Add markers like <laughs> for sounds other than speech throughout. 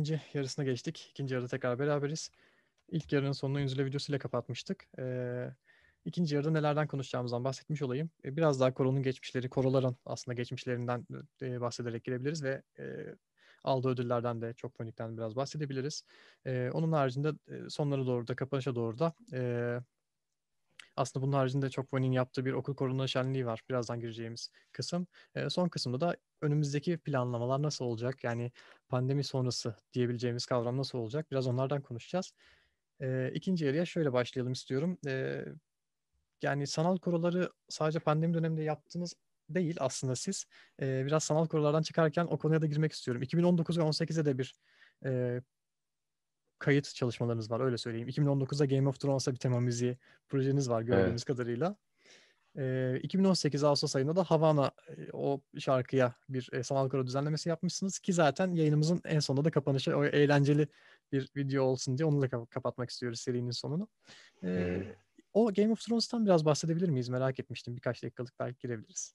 ikinci yarısına geçtik. İkinci yarıda tekrar beraberiz. İlk yarının sonunu Ünzüle videosuyla kapatmıştık. Ee, ikinci yarıda nelerden konuşacağımızdan bahsetmiş olayım. Ee, biraz daha koronun geçmişleri, koroların aslında geçmişlerinden e, bahsederek girebiliriz ve e, aldığı ödüllerden de çok Phonic'ten biraz bahsedebiliriz. E, onun haricinde e, sonlara doğru da kapanışa doğru da e, aslında bunun haricinde çok Phonic'in yaptığı bir okul korona şenliği var. Birazdan gireceğimiz kısım. E, son kısımda da önümüzdeki planlamalar nasıl olacak? Yani pandemi sonrası diyebileceğimiz kavram nasıl olacak? Biraz onlardan konuşacağız. E, ikinci yarıya şöyle başlayalım istiyorum. E, yani sanal koroları sadece pandemi döneminde yaptığınız değil aslında siz. E, biraz sanal korolardan çıkarken o konuya da girmek istiyorum. 2019 ve 18'de de bir e, kayıt çalışmalarınız var öyle söyleyeyim. 2019'da Game of Thrones'a bir tema müziği projeniz var gördüğümüz evet. kadarıyla. E, 2018 Ağustos ayında da Havana e, o şarkıya bir e, sanal koro düzenlemesi yapmışsınız ki zaten yayınımızın en sonunda da kapanışı o eğlenceli bir video olsun diye onu da kapatmak istiyoruz serinin sonunu. E, hmm. O Game of Thrones'tan biraz bahsedebilir miyiz? Merak etmiştim. Birkaç dakikalık belki girebiliriz.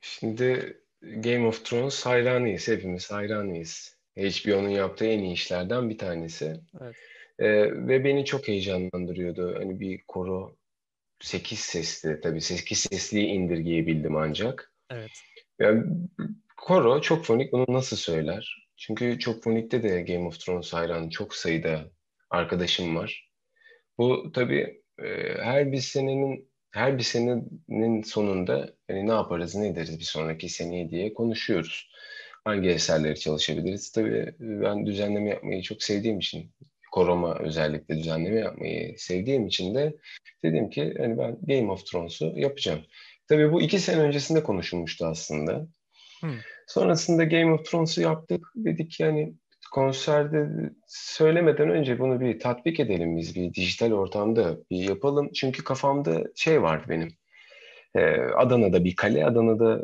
Şimdi Game of Thrones hayranıyız. Hepimiz hayranıyız. HBO'nun yaptığı en iyi işlerden bir tanesi. Evet. Ee, ve beni çok heyecanlandırıyordu. Hani bir koro 8 sesli tabii 8 sesliyi indirgeyebildim ancak. Evet. Yani koro çok fonik bunu nasıl söyler? Çünkü çok fonikte de Game of Thrones hayranı çok sayıda arkadaşım var. Bu tabii e, her bir senenin her bir senenin sonunda hani ne yaparız ne ederiz bir sonraki seneye diye konuşuyoruz. Hangi eserleri çalışabiliriz? Tabii ben düzenleme yapmayı çok sevdiğim için koroma özellikle düzenleme yapmayı sevdiğim için de dedim ki hani ben Game of Thrones'u yapacağım. Tabii bu iki sene öncesinde konuşulmuştu aslında. Hmm. Sonrasında Game of Thrones'u yaptık. Dedik yani konserde söylemeden önce bunu bir tatbik edelim biz bir dijital ortamda bir yapalım. Çünkü kafamda şey vardı benim. Ee, Adana'da bir kale, Adana'da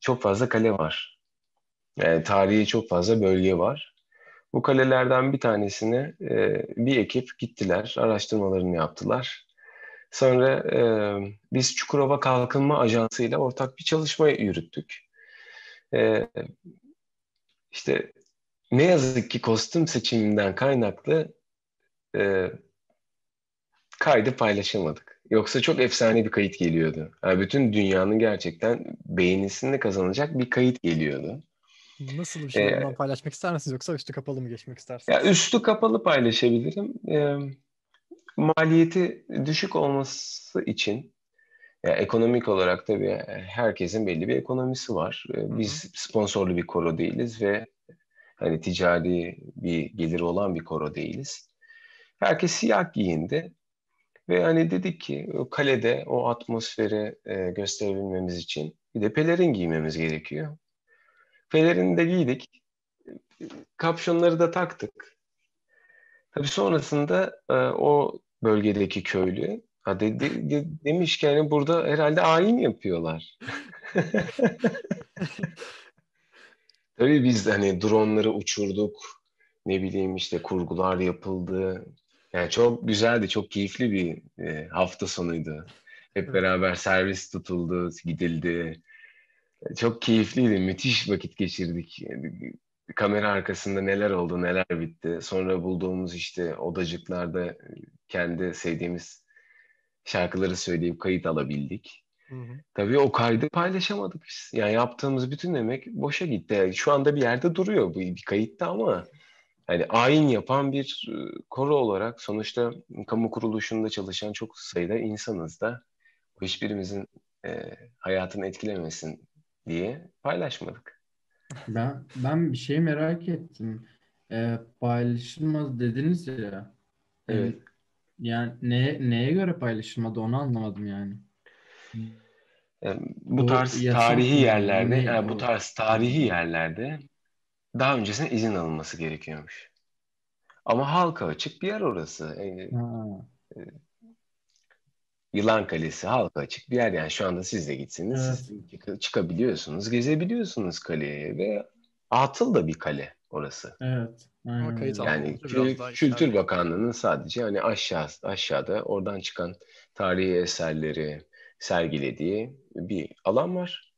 çok fazla kale var. Yani tarihi çok fazla bölge var. Bu kalelerden bir tanesine e, bir ekip gittiler, araştırmalarını yaptılar. Sonra e, biz Çukurova Kalkınma Ajansı ile ortak bir çalışma yürüttük. E, işte ne yazık ki kostüm seçiminden kaynaklı e, kaydı paylaşamadık. Yoksa çok efsane bir kayıt geliyordu. Yani bütün dünyanın gerçekten beğenisini kazanacak bir kayıt geliyordu. Nasıl bir şey ee, paylaşmak ister misiniz yoksa üstü kapalı mı geçmek istersiniz? Ya üstü kapalı paylaşabilirim. Ee, maliyeti düşük olması için ya ekonomik olarak tabii herkesin belli bir ekonomisi var. Ee, biz sponsorlu bir koro değiliz ve hani ticari bir geliri olan bir koro değiliz. Herkes siyah giyindi ve hani dedik ki o kalede o atmosferi e, gösterebilmemiz için bir de pelerin giymemiz gerekiyor. Pelerini de giydik. Kapşonları da taktık. Tabii sonrasında e, o bölgedeki köylü ha de, de, de, demiş ki hani burada herhalde ayin yapıyorlar. <laughs> Tabii biz hani dronları uçurduk. Ne bileyim işte kurgular yapıldı. Yani çok güzeldi, çok keyifli bir e, hafta sonuydu. Hep beraber servis tutuldu, gidildi. Çok keyifliydi, müthiş vakit geçirdik. Kamera arkasında neler oldu, neler bitti. Sonra bulduğumuz işte odacıklarda kendi sevdiğimiz şarkıları söyleyip kayıt alabildik. Hı hı. Tabii o kaydı paylaşamadık biz. Yani yaptığımız bütün emek boşa gitti. Yani şu anda bir yerde duruyor bu bir kayıtta ama hani ayin yapan bir koro olarak sonuçta kamu kuruluşunda çalışan çok sayıda insanız da hiçbirimizin e, hayatını etkilemesin diye paylaşmadık. Ben ben bir şey merak ettim. Ee, paylaşılmaz dediniz ya. Evet. Yani neye, neye göre paylaşılmadı onu anlamadım yani. Bu tarz tarihi yerlerde, yani bu tarz tarihi yerlerde daha öncesinde izin alınması gerekiyormuş. Ama halka açık bir yer orası. Yani, e, Yılan Kalesi halka açık bir yer yani şu anda siz de gitsiniz evet. siz çıkabiliyorsunuz, gezebiliyorsunuz kaleye ve atıl da bir kale orası. Evet. Aynen. Yani Kül- Kültür Bakanlığı'nın sadece hani aşağı aşağıda oradan çıkan tarihi eserleri sergilediği bir alan var.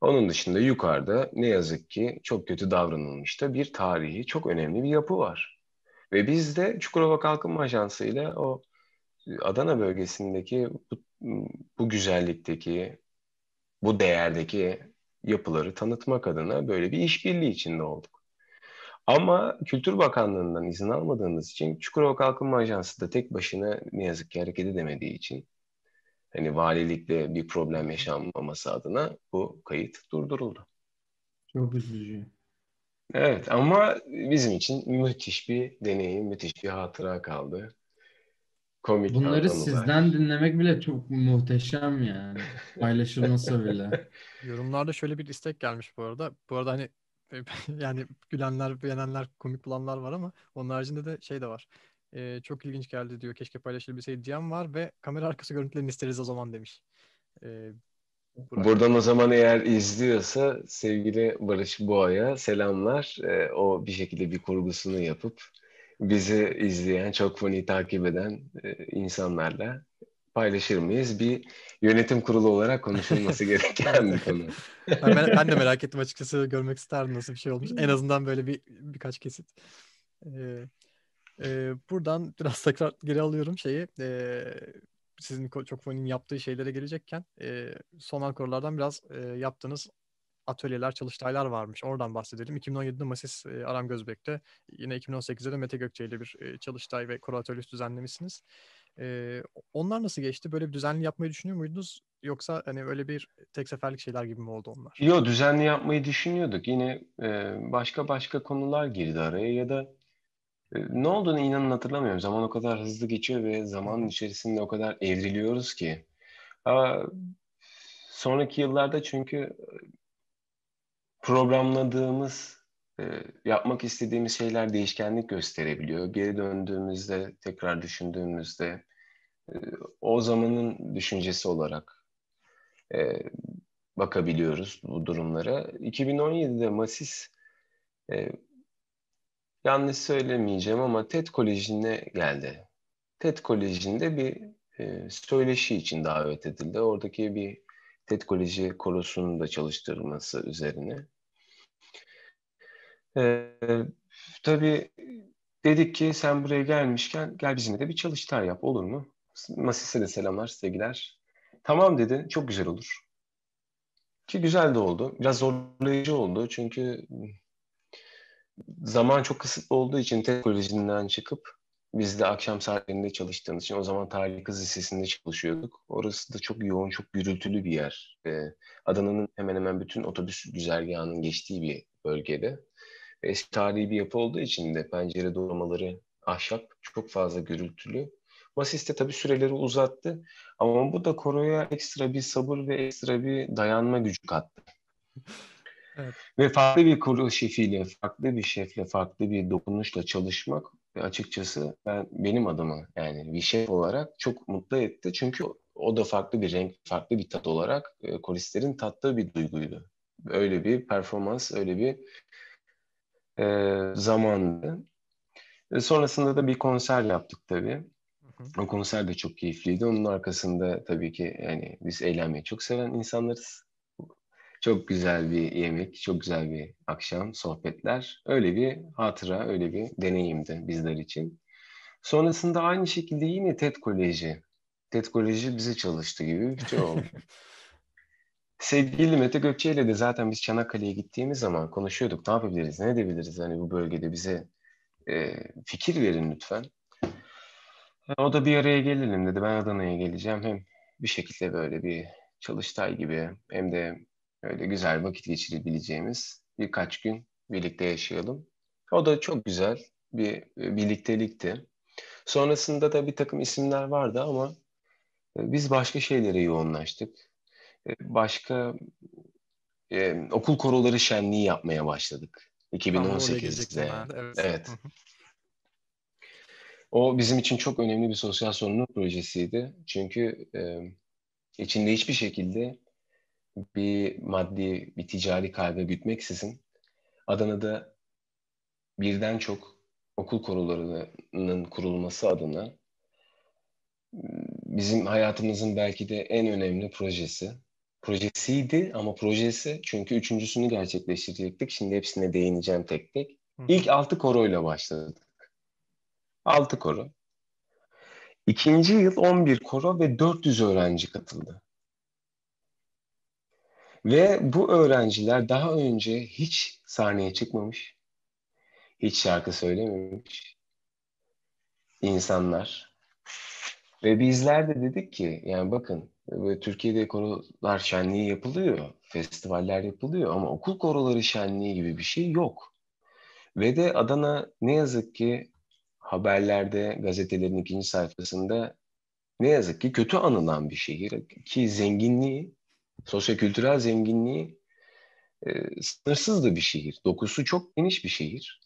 Onun dışında yukarıda ne yazık ki çok kötü davranılmışta bir tarihi çok önemli bir yapı var. Ve biz de Çukurova Kalkınma Ajansı ile o Adana bölgesindeki bu, bu güzellikteki, bu değerdeki yapıları tanıtmak adına böyle bir işbirliği içinde olduk. Ama Kültür Bakanlığı'ndan izin almadığımız için Çukurova Kalkınma Ajansı da tek başına ne yazık ki hareket edemediği için hani valilikle bir problem yaşanmaması adına bu kayıt durduruldu. Çok üzücü. Evet ama bizim için müthiş bir deneyim, müthiş bir hatıra kaldı. Komik Bunları sizden dinlemek bile çok muhteşem yani. <laughs> Paylaşılması bile. Yorumlarda şöyle bir istek gelmiş bu arada. Bu arada hani <laughs> yani gülenler, beğenenler, komik bulanlar var ama onun haricinde de şey de var. Ee, çok ilginç geldi diyor. Keşke paylaşılabilseydi diyen var ve kamera arkası görüntülerini isteriz o zaman demiş. Ee, Buradan o zaman eğer izliyorsa sevgili Barış Boğa'ya selamlar. Ee, o bir şekilde bir kurgusunu yapıp bizi izleyen, çok fani takip eden e, insanlarla paylaşır mıyız? Bir yönetim kurulu olarak konuşulması <laughs> gereken bir konu. ben, ben de merak ettim açıkçası görmek isterdim nasıl bir şey olmuş. En azından böyle bir birkaç kesit. Ee, e, buradan biraz <laughs> tekrar geri alıyorum şeyi. E, sizin çok foninin yaptığı şeylere gelecekken e, son ankorlardan biraz e, yaptığınız atölyeler, çalıştaylar varmış. Oradan bahsedelim. 2017'de Masis e, Aram Gözbek'te yine 2018'de de Mete Gökçe ile bir e, çalıştay ve koro atölyesi düzenlemişsiniz. E, onlar nasıl geçti? Böyle bir düzenli yapmayı düşünüyor muydunuz? Yoksa hani öyle bir tek seferlik şeyler gibi mi oldu onlar? Yok düzenli yapmayı düşünüyorduk. Yine e, başka başka konular girdi araya ya da e, ne olduğunu inanın hatırlamıyorum. Zaman o kadar hızlı geçiyor ve zamanın içerisinde o kadar evriliyoruz ki. Aa, sonraki yıllarda çünkü programladığımız, e, yapmak istediğimiz şeyler değişkenlik gösterebiliyor. Geri döndüğümüzde, tekrar düşündüğümüzde e, o zamanın düşüncesi olarak e, bakabiliyoruz bu durumlara. 2017'de Masis yanlış söylemeyeceğim ama TED Koleji'ne geldi. TED Koleji'nde bir söyleşi için davet edildi. Oradaki bir TED Koleji korosunun da çalıştırılması üzerine. Ee, tabii dedik ki sen buraya gelmişken gel bizimle de bir çalıştay yap olur mu? Masis'e de selamlar, sevgiler. Tamam dedi, çok güzel olur. Ki güzel de oldu. Biraz zorlayıcı oldu çünkü zaman çok kısıtlı olduğu için teknolojiden çıkıp biz de akşam saatlerinde çalıştığımız için o zaman Tarih Kız Lisesi'nde çalışıyorduk. Orası da çok yoğun, çok gürültülü bir yer. Ee, Adana'nın hemen hemen bütün otobüs güzergahının geçtiği bir bölgede. Eski tarihi bir yapı olduğu için de pencere doğramaları ahşap, çok fazla gürültülü. Masiste tabii süreleri uzattı. Ama bu da koroya ekstra bir sabır ve ekstra bir dayanma gücü kattı. Evet. Ve farklı bir kuru şefiyle, farklı bir şefle, farklı bir dokunuşla çalışmak açıkçası ben benim adıma yani bir şef olarak çok mutlu etti. Çünkü o da farklı bir renk, farklı bir tat olarak e, koristlerin tattığı bir duyguydu. Öyle bir performans, öyle bir e, zamandı. E, sonrasında da bir konser yaptık tabii. O konser de çok keyifliydi. Onun arkasında tabii ki yani biz eğlenmeyi çok seven insanlarız. Çok güzel bir yemek, çok güzel bir akşam, sohbetler. Öyle bir hatıra, öyle bir deneyimdi bizler için. Sonrasında aynı şekilde yine TED Koleji. TED Koleji bize çalıştı gibi bir şey oldu. <laughs> Sevgili Mete Gökçe ile de zaten biz Çanakkale'ye gittiğimiz zaman konuşuyorduk. Ne yapabiliriz, ne edebiliriz? Hani bu bölgede bize e, fikir verin lütfen. O da bir araya gelelim dedi. Ben Adana'ya geleceğim. Hem bir şekilde böyle bir çalıştay gibi hem de öyle güzel vakit geçirebileceğimiz birkaç gün birlikte yaşayalım. O da çok güzel bir e, birliktelikti. Sonrasında da bir takım isimler vardı ama e, biz başka şeylere yoğunlaştık. E, başka e, okul koroları şenliği yapmaya başladık 2018'de. Evet. evet. O bizim için çok önemli bir sosyal sorumluluk projesiydi. Çünkü e, içinde hiçbir şekilde bir maddi, bir ticari kaybı gütmeksizin Adana'da birden çok okul korolarının kurulması adına bizim hayatımızın belki de en önemli projesi projesiydi ama projesi çünkü üçüncüsünü gerçekleştirecektik. Şimdi hepsine değineceğim tek tek. İlk altı koroyla başladık. Altı koro. İkinci yıl 11 koro ve 400 öğrenci katıldı. Ve bu öğrenciler daha önce hiç sahneye çıkmamış, hiç şarkı söylememiş insanlar. Ve bizler de dedik ki, yani bakın Türkiye'de korolar şenliği yapılıyor, festivaller yapılıyor ama okul koroları şenliği gibi bir şey yok. Ve de Adana ne yazık ki haberlerde, gazetelerin ikinci sayfasında ne yazık ki kötü anılan bir şehir ki zenginliği, sosyokültürel zenginliği e, sınırsız da bir şehir. Dokusu çok geniş bir şehir.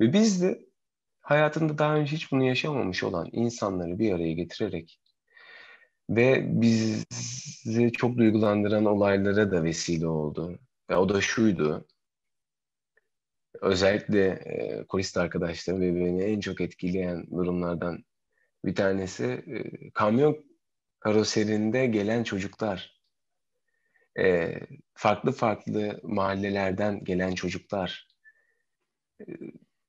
Ve biz de hayatında daha önce hiç bunu yaşamamış olan insanları bir araya getirerek ve bizi çok duygulandıran olaylara da vesile oldu. Ve o da şuydu. Özellikle e, korist arkadaşlarım ve beni en çok etkileyen durumlardan bir tanesi e, kamyon karoserinde gelen çocuklar. E, farklı farklı mahallelerden gelen çocuklar. E,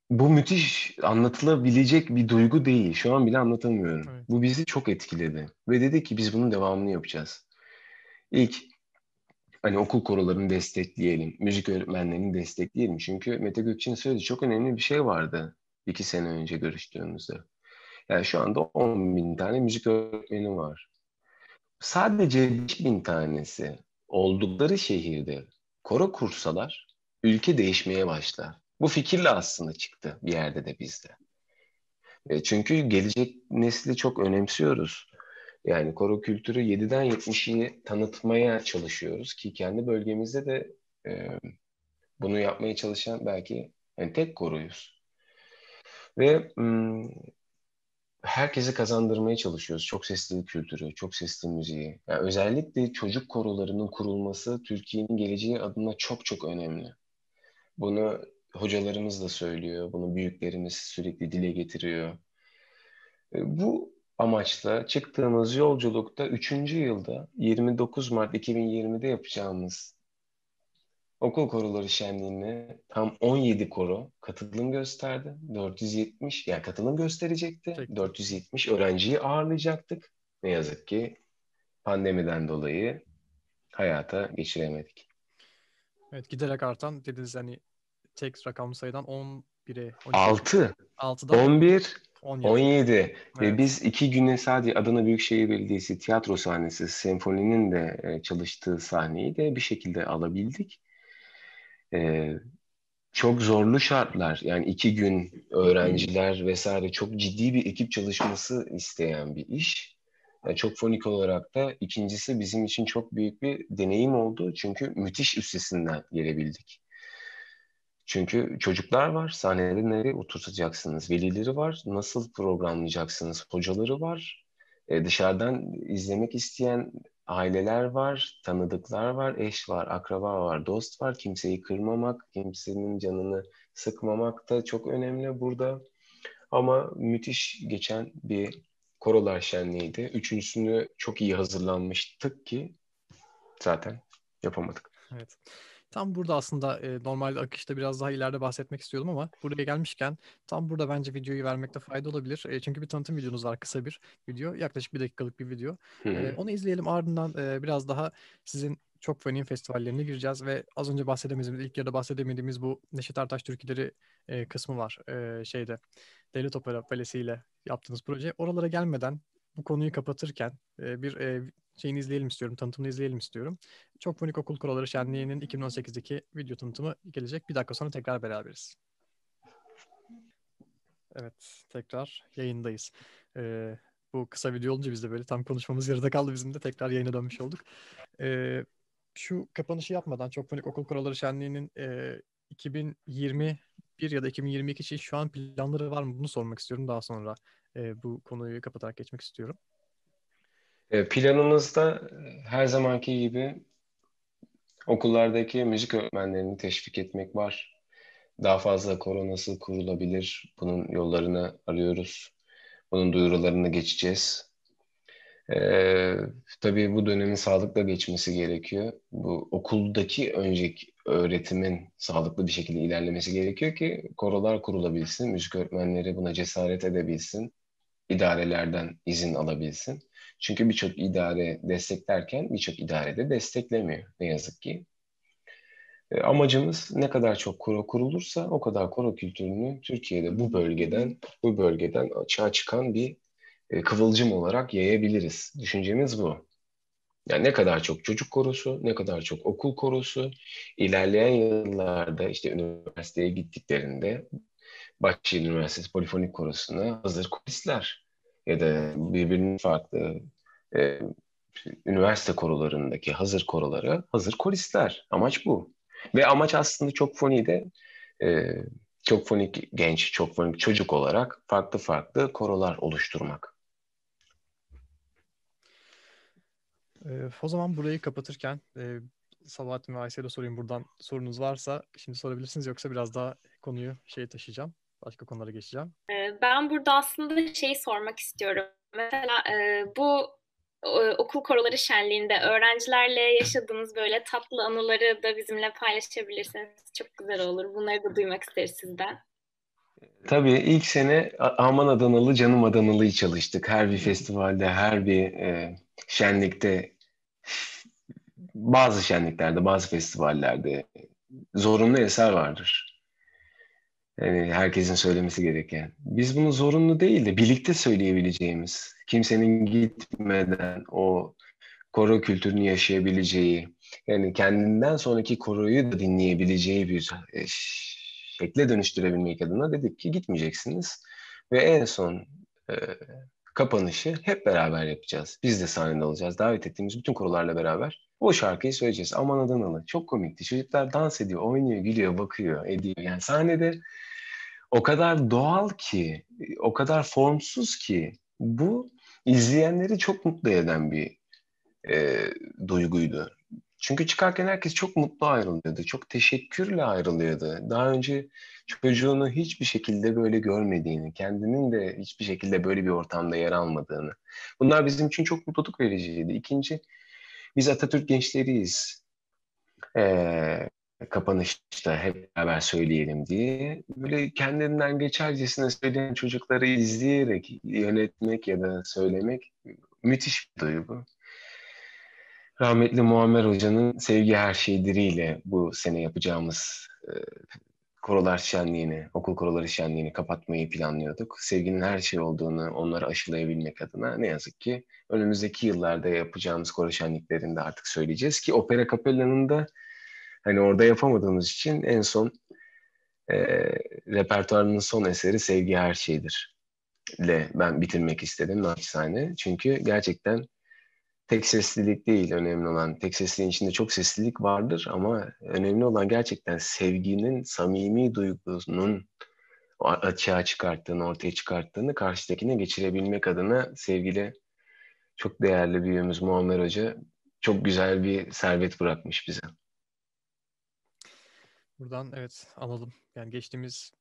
bu müthiş anlatılabilecek bir duygu değil. Şu an bile anlatamıyorum. Evet. Bu bizi çok etkiledi. Ve dedi ki biz bunun devamını yapacağız. İlk hani okul korolarını destekleyelim, müzik öğretmenlerini destekleyelim. Çünkü Mete Gökçe'nin söylediği çok önemli bir şey vardı iki sene önce görüştüğümüzde. Yani şu anda 10 bin tane müzik öğretmeni var. Sadece 5 bin tanesi oldukları şehirde koro kursalar ülke değişmeye başlar. Bu fikirle aslında çıktı bir yerde de bizde. E, çünkü gelecek nesli çok önemsiyoruz. Yani koro kültürü 7'den 70'i tanıtmaya çalışıyoruz ki kendi bölgemizde de e, bunu yapmaya çalışan belki yani tek koruyuz. Ve m, herkesi kazandırmaya çalışıyoruz. Çok sesli kültürü, çok sesli müziği. Yani özellikle çocuk korolarının kurulması Türkiye'nin geleceği adına çok çok önemli. Bunu hocalarımız da söylüyor. Bunu büyüklerimiz sürekli dile getiriyor. E, bu amaçla çıktığımız yolculukta 3. yılda 29 Mart 2020'de yapacağımız okul koroları şenliğine tam 17 koro katılım gösterdi. 470 yani katılım gösterecekti. Peki. 470 öğrenciyi ağırlayacaktık. Ne yazık ki pandemiden dolayı hayata geçiremedik. Evet giderek artan dediniz hani tek rakam sayıdan 11'e 6 6'dan 11 17. 17. Evet. Ve biz iki güne sadece Adana Büyükşehir Belediyesi tiyatro sahnesi, senfoninin de e, çalıştığı sahneyi de bir şekilde alabildik. Ee, çok zorlu şartlar, yani iki gün öğrenciler vesaire çok ciddi bir ekip çalışması isteyen bir iş. Yani çok fonik olarak da ikincisi bizim için çok büyük bir deneyim oldu. Çünkü müthiş üstesinden gelebildik. Çünkü çocuklar var, sahnede nereye oturtacaksınız? Velileri var, nasıl programlayacaksınız? Hocaları var, e, dışarıdan izlemek isteyen aileler var, tanıdıklar var, eş var, akraba var, dost var. Kimseyi kırmamak, kimsenin canını sıkmamak da çok önemli burada. Ama müthiş geçen bir korolar şenliğiydi. Üçüncüsünü çok iyi hazırlanmıştık ki zaten yapamadık. Evet. Tam burada aslında e, normalde akışta biraz daha ileride bahsetmek istiyordum ama buraya gelmişken tam burada bence videoyu vermekte fayda olabilir. E, çünkü bir tanıtım videonuz var kısa bir video. Yaklaşık bir dakikalık bir video. E, onu izleyelim ardından e, biraz daha sizin çok fani festivallerine gireceğiz ve az önce bahsedemediğimiz, ilk yarıda bahsedemediğimiz bu Neşet Ertaş türküleri e, kısmı var e, şeyde. Devlet Opera Balesi ile yaptığınız proje. Oralara gelmeden bu konuyu kapatırken e, bir e, şeyini izleyelim istiyorum, tanıtımını izleyelim istiyorum. Çok Fonik Okul Kuralları Şenliği'nin 2018'deki video tanıtımı gelecek. Bir dakika sonra tekrar beraberiz. Evet, tekrar yayındayız. Ee, bu kısa video olunca biz de böyle tam konuşmamız yarıda kaldı bizim de. Tekrar yayına dönmüş olduk. Ee, şu kapanışı yapmadan Çok Fonik Okul Kuralları Şenliği'nin e, 2021 ya da 2022 için şu an planları var mı? Bunu sormak istiyorum. Daha sonra e, bu konuyu kapatarak geçmek istiyorum. E, planımızda e, her zamanki gibi okullardaki müzik öğretmenlerini teşvik etmek var. Daha fazla koro nasıl kurulabilir? Bunun yollarını arıyoruz. Bunun duyurularını geçeceğiz. Ee, tabii bu dönemin sağlıkla geçmesi gerekiyor. Bu okuldaki önceki öğretimin sağlıklı bir şekilde ilerlemesi gerekiyor ki korolar kurulabilsin, müzik öğretmenleri buna cesaret edebilsin, idarelerden izin alabilsin. Çünkü birçok idare desteklerken birçok idare de desteklemiyor ne yazık ki. E, amacımız ne kadar çok koro kurulursa o kadar koro kültürünü Türkiye'de bu bölgeden bu bölgeden açığa çıkan bir e, kıvılcım olarak yayabiliriz. Düşüncemiz bu. Yani ne kadar çok çocuk korosu, ne kadar çok okul korosu, ilerleyen yıllarda işte üniversiteye gittiklerinde Bahçeli Üniversitesi Polifonik Korosu'na hazır koristler ya da birbirinin farklı e, üniversite korolarındaki hazır korolara hazır koristler. Amaç bu. Ve amaç aslında çok fonide e, çok fonik genç, çok fonik çocuk olarak farklı farklı korolar oluşturmak. E, o zaman burayı kapatırken e, Sabahattin ve Aysel'e sorayım buradan sorunuz varsa şimdi sorabilirsiniz yoksa biraz daha konuyu şeye taşıyacağım. Başka konulara geçeceğim. Ben burada aslında şeyi sormak istiyorum. Mesela e, bu okul koroları şenliğinde öğrencilerle yaşadığınız böyle tatlı anıları da bizimle paylaşabilirseniz çok güzel olur. Bunları da duymak isteriz sizden. Tabii ilk sene Aman Adanalı Canım Adanalı'yı çalıştık. Her bir festivalde, her bir e, şenlikte, bazı şenliklerde, bazı festivallerde zorunlu eser vardır. Yani herkesin söylemesi gereken. Biz bunu zorunlu değil de birlikte söyleyebileceğimiz, kimsenin gitmeden o koro kültürünü yaşayabileceği, yani kendinden sonraki koroyu da dinleyebileceği bir şekle dönüştürebilmek adına dedik ki gitmeyeceksiniz. Ve en son e, kapanışı hep beraber yapacağız. Biz de sahnede olacağız. Davet ettiğimiz bütün korolarla beraber o şarkıyı söyleyeceğiz. Aman Adanalı. Çok komikti. Çocuklar dans ediyor, oynuyor, gülüyor, bakıyor, ediyor. Yani sahnede o kadar doğal ki, o kadar formsuz ki bu izleyenleri çok mutlu eden bir e, duyguydu. Çünkü çıkarken herkes çok mutlu ayrılıyordu. Çok teşekkürle ayrılıyordu. Daha önce çocuğunu hiçbir şekilde böyle görmediğini, kendinin de hiçbir şekilde böyle bir ortamda yer almadığını. Bunlar bizim için çok mutluluk vericiydi. İkinci, biz Atatürk gençleriyiz. Ee, kapanışta hep beraber söyleyelim diye böyle kendinden geçercesine söyleyen çocukları izleyerek yönetmek ya da söylemek müthiş bir duygu. Rahmetli Muammer Hoca'nın Sevgi Her Şeydiriyle bu sene yapacağımız e, korolar şenliğini, okul koroları şenliğini kapatmayı planlıyorduk. Sevginin her şey olduğunu onları aşılayabilmek adına ne yazık ki önümüzdeki yıllarda yapacağımız koro şenliklerinde artık söyleyeceğiz ki Opera Capella'nın da hani orada yapamadığımız için en son e, repertuarının son eseri Sevgi Her Şeydir ile ben bitirmek istedim naçizane. Çünkü gerçekten tek seslilik değil önemli olan. Tek sesliliğin içinde çok seslilik vardır ama önemli olan gerçekten sevginin samimi duygusunun açığa çıkarttığını, ortaya çıkarttığını karşıdakine geçirebilmek adına sevgili çok değerli büyüğümüz Muammer Hoca çok güzel bir servet bırakmış bize. Buradan evet alalım. Yani geçtiğimiz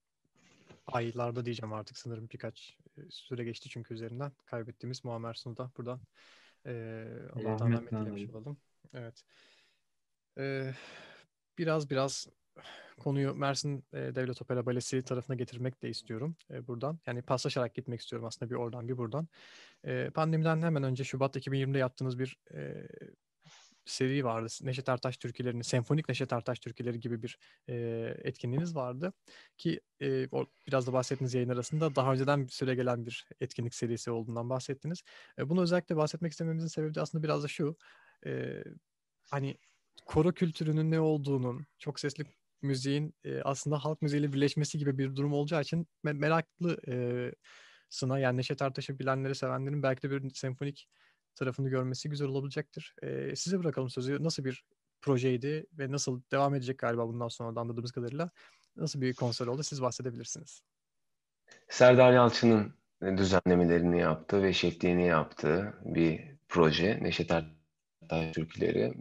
aylarda diyeceğim artık sanırım birkaç süre geçti çünkü üzerinden kaybettiğimiz Muammer Sun'u buradan e, Allah'tan rahmet dilemiş olalım. Evet. E, biraz biraz konuyu Mersin e, Devlet Opera Balesi tarafına getirmek de istiyorum e, buradan. Yani paslaşarak gitmek istiyorum aslında bir oradan bir buradan. E, pandemiden hemen önce Şubat 2020'de yaptığınız bir e, seri vardı. Neşet Ertaş türkülerini, senfonik Neşet Ertaş türküleri gibi bir e, etkinliğiniz vardı. Ki e, o, biraz da bahsettiğiniz yayın arasında daha önceden bir süre gelen bir etkinlik serisi olduğundan bahsettiniz. E, bunu özellikle bahsetmek istememizin sebebi de aslında biraz da şu. E, hani koro kültürünün ne olduğunun, çok sesli müziğin e, aslında halk müziğiyle birleşmesi gibi bir durum olacağı için me- meraklı e, sına yani Neşet Ertaş'ı bilenleri sevenlerin belki de bir senfonik tarafını görmesi güzel olabilecektir. E, size bırakalım sözü. Nasıl bir projeydi ve nasıl devam edecek galiba bundan sonra da anladığımız kadarıyla. Nasıl bir konser oldu siz bahsedebilirsiniz. Serdar Yalçın'ın düzenlemelerini yaptığı ve şefliğini yaptığı bir proje. Neşet Ertaş türküleri.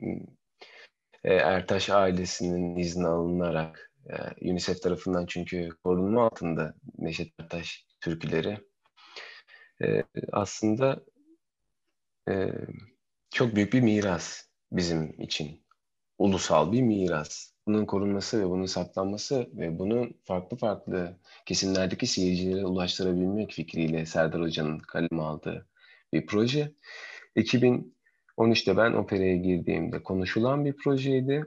Ertaş ailesinin izni alınarak UNICEF tarafından çünkü korunma altında Neşet Ertaş türküleri aslında e, çok büyük bir miras bizim için. Ulusal bir miras. Bunun korunması ve bunun saklanması ve bunu farklı farklı kesimlerdeki seyircilere ulaştırabilmek fikriyle Serdar Hoca'nın kaleme aldığı bir proje. 2013'te ben operaya girdiğimde konuşulan bir projeydi.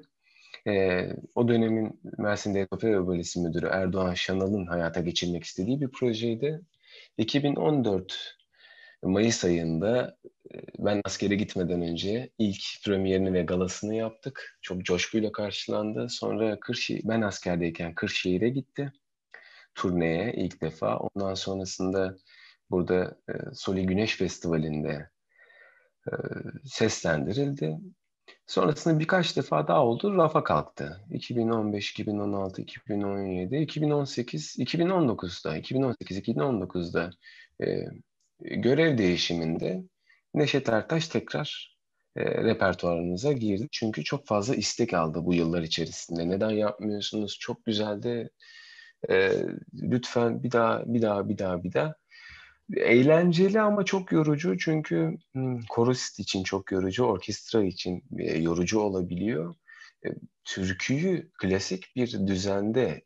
Ee, o dönemin Mersin Devlet Opera Balesi Müdürü Erdoğan Şanal'ın hayata geçirmek istediği bir projeydi. 2014 Mayıs ayında e, ben askere gitmeden önce ilk premierini ve galasını yaptık. Çok coşkuyla karşılandı. Sonra Kırşehir, ben askerdeyken Kırşehir'e gitti. Turneye ilk defa. Ondan sonrasında burada e, Soli Güneş Festivali'nde e, seslendirildi. Sonrasında birkaç defa daha oldu, rafa kalktı. 2015, 2016, 2017, 2018, 2019'da, 2018, 2019'da e, görev değişiminde Neşet Ertaş tekrar e, repertuarınıza girdi. Çünkü çok fazla istek aldı bu yıllar içerisinde. Neden yapmıyorsunuz? Çok güzeldi. E, lütfen bir daha, bir daha, bir daha, bir daha. Eğlenceli ama çok yorucu çünkü hmm, için çok yorucu, orkestra için e, yorucu olabiliyor. E, türküyü klasik bir düzende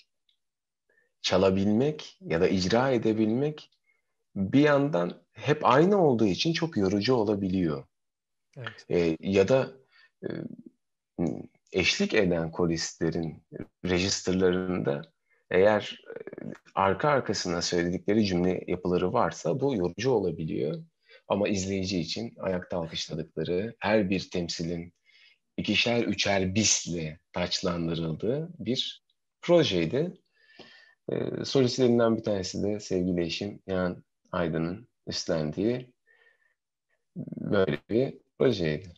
çalabilmek ya da icra edebilmek bir yandan hep aynı olduğu için çok yorucu olabiliyor. Evet. E, ya da e, eşlik eden koristlerin registerlarında eğer arka arkasına söyledikleri cümle yapıları varsa bu yorucu olabiliyor. Ama izleyici için ayakta alkışladıkları her bir temsilin ikişer üçer bisle taçlandırıldığı bir projeydi. E, solistlerinden bir tanesi de sevgili eşim Yan Aydın'ın üstlendiği böyle bir projeydi.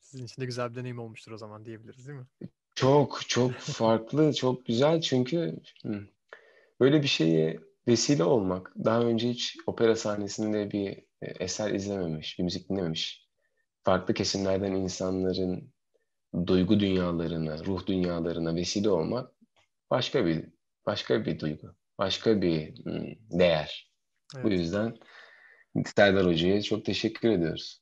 Sizin için de güzel bir deneyim olmuştur o zaman diyebiliriz değil mi? Çok çok <laughs> farklı, çok güzel çünkü böyle bir şeye vesile olmak, daha önce hiç opera sahnesinde bir e, eser izlememiş, bir müzik dinlememiş, farklı kesimlerden insanların duygu dünyalarına, ruh dünyalarına vesile olmak başka bir başka bir duygu, başka bir değer. Evet. Bu yüzden Serdar Hoca'ya çok teşekkür ediyoruz.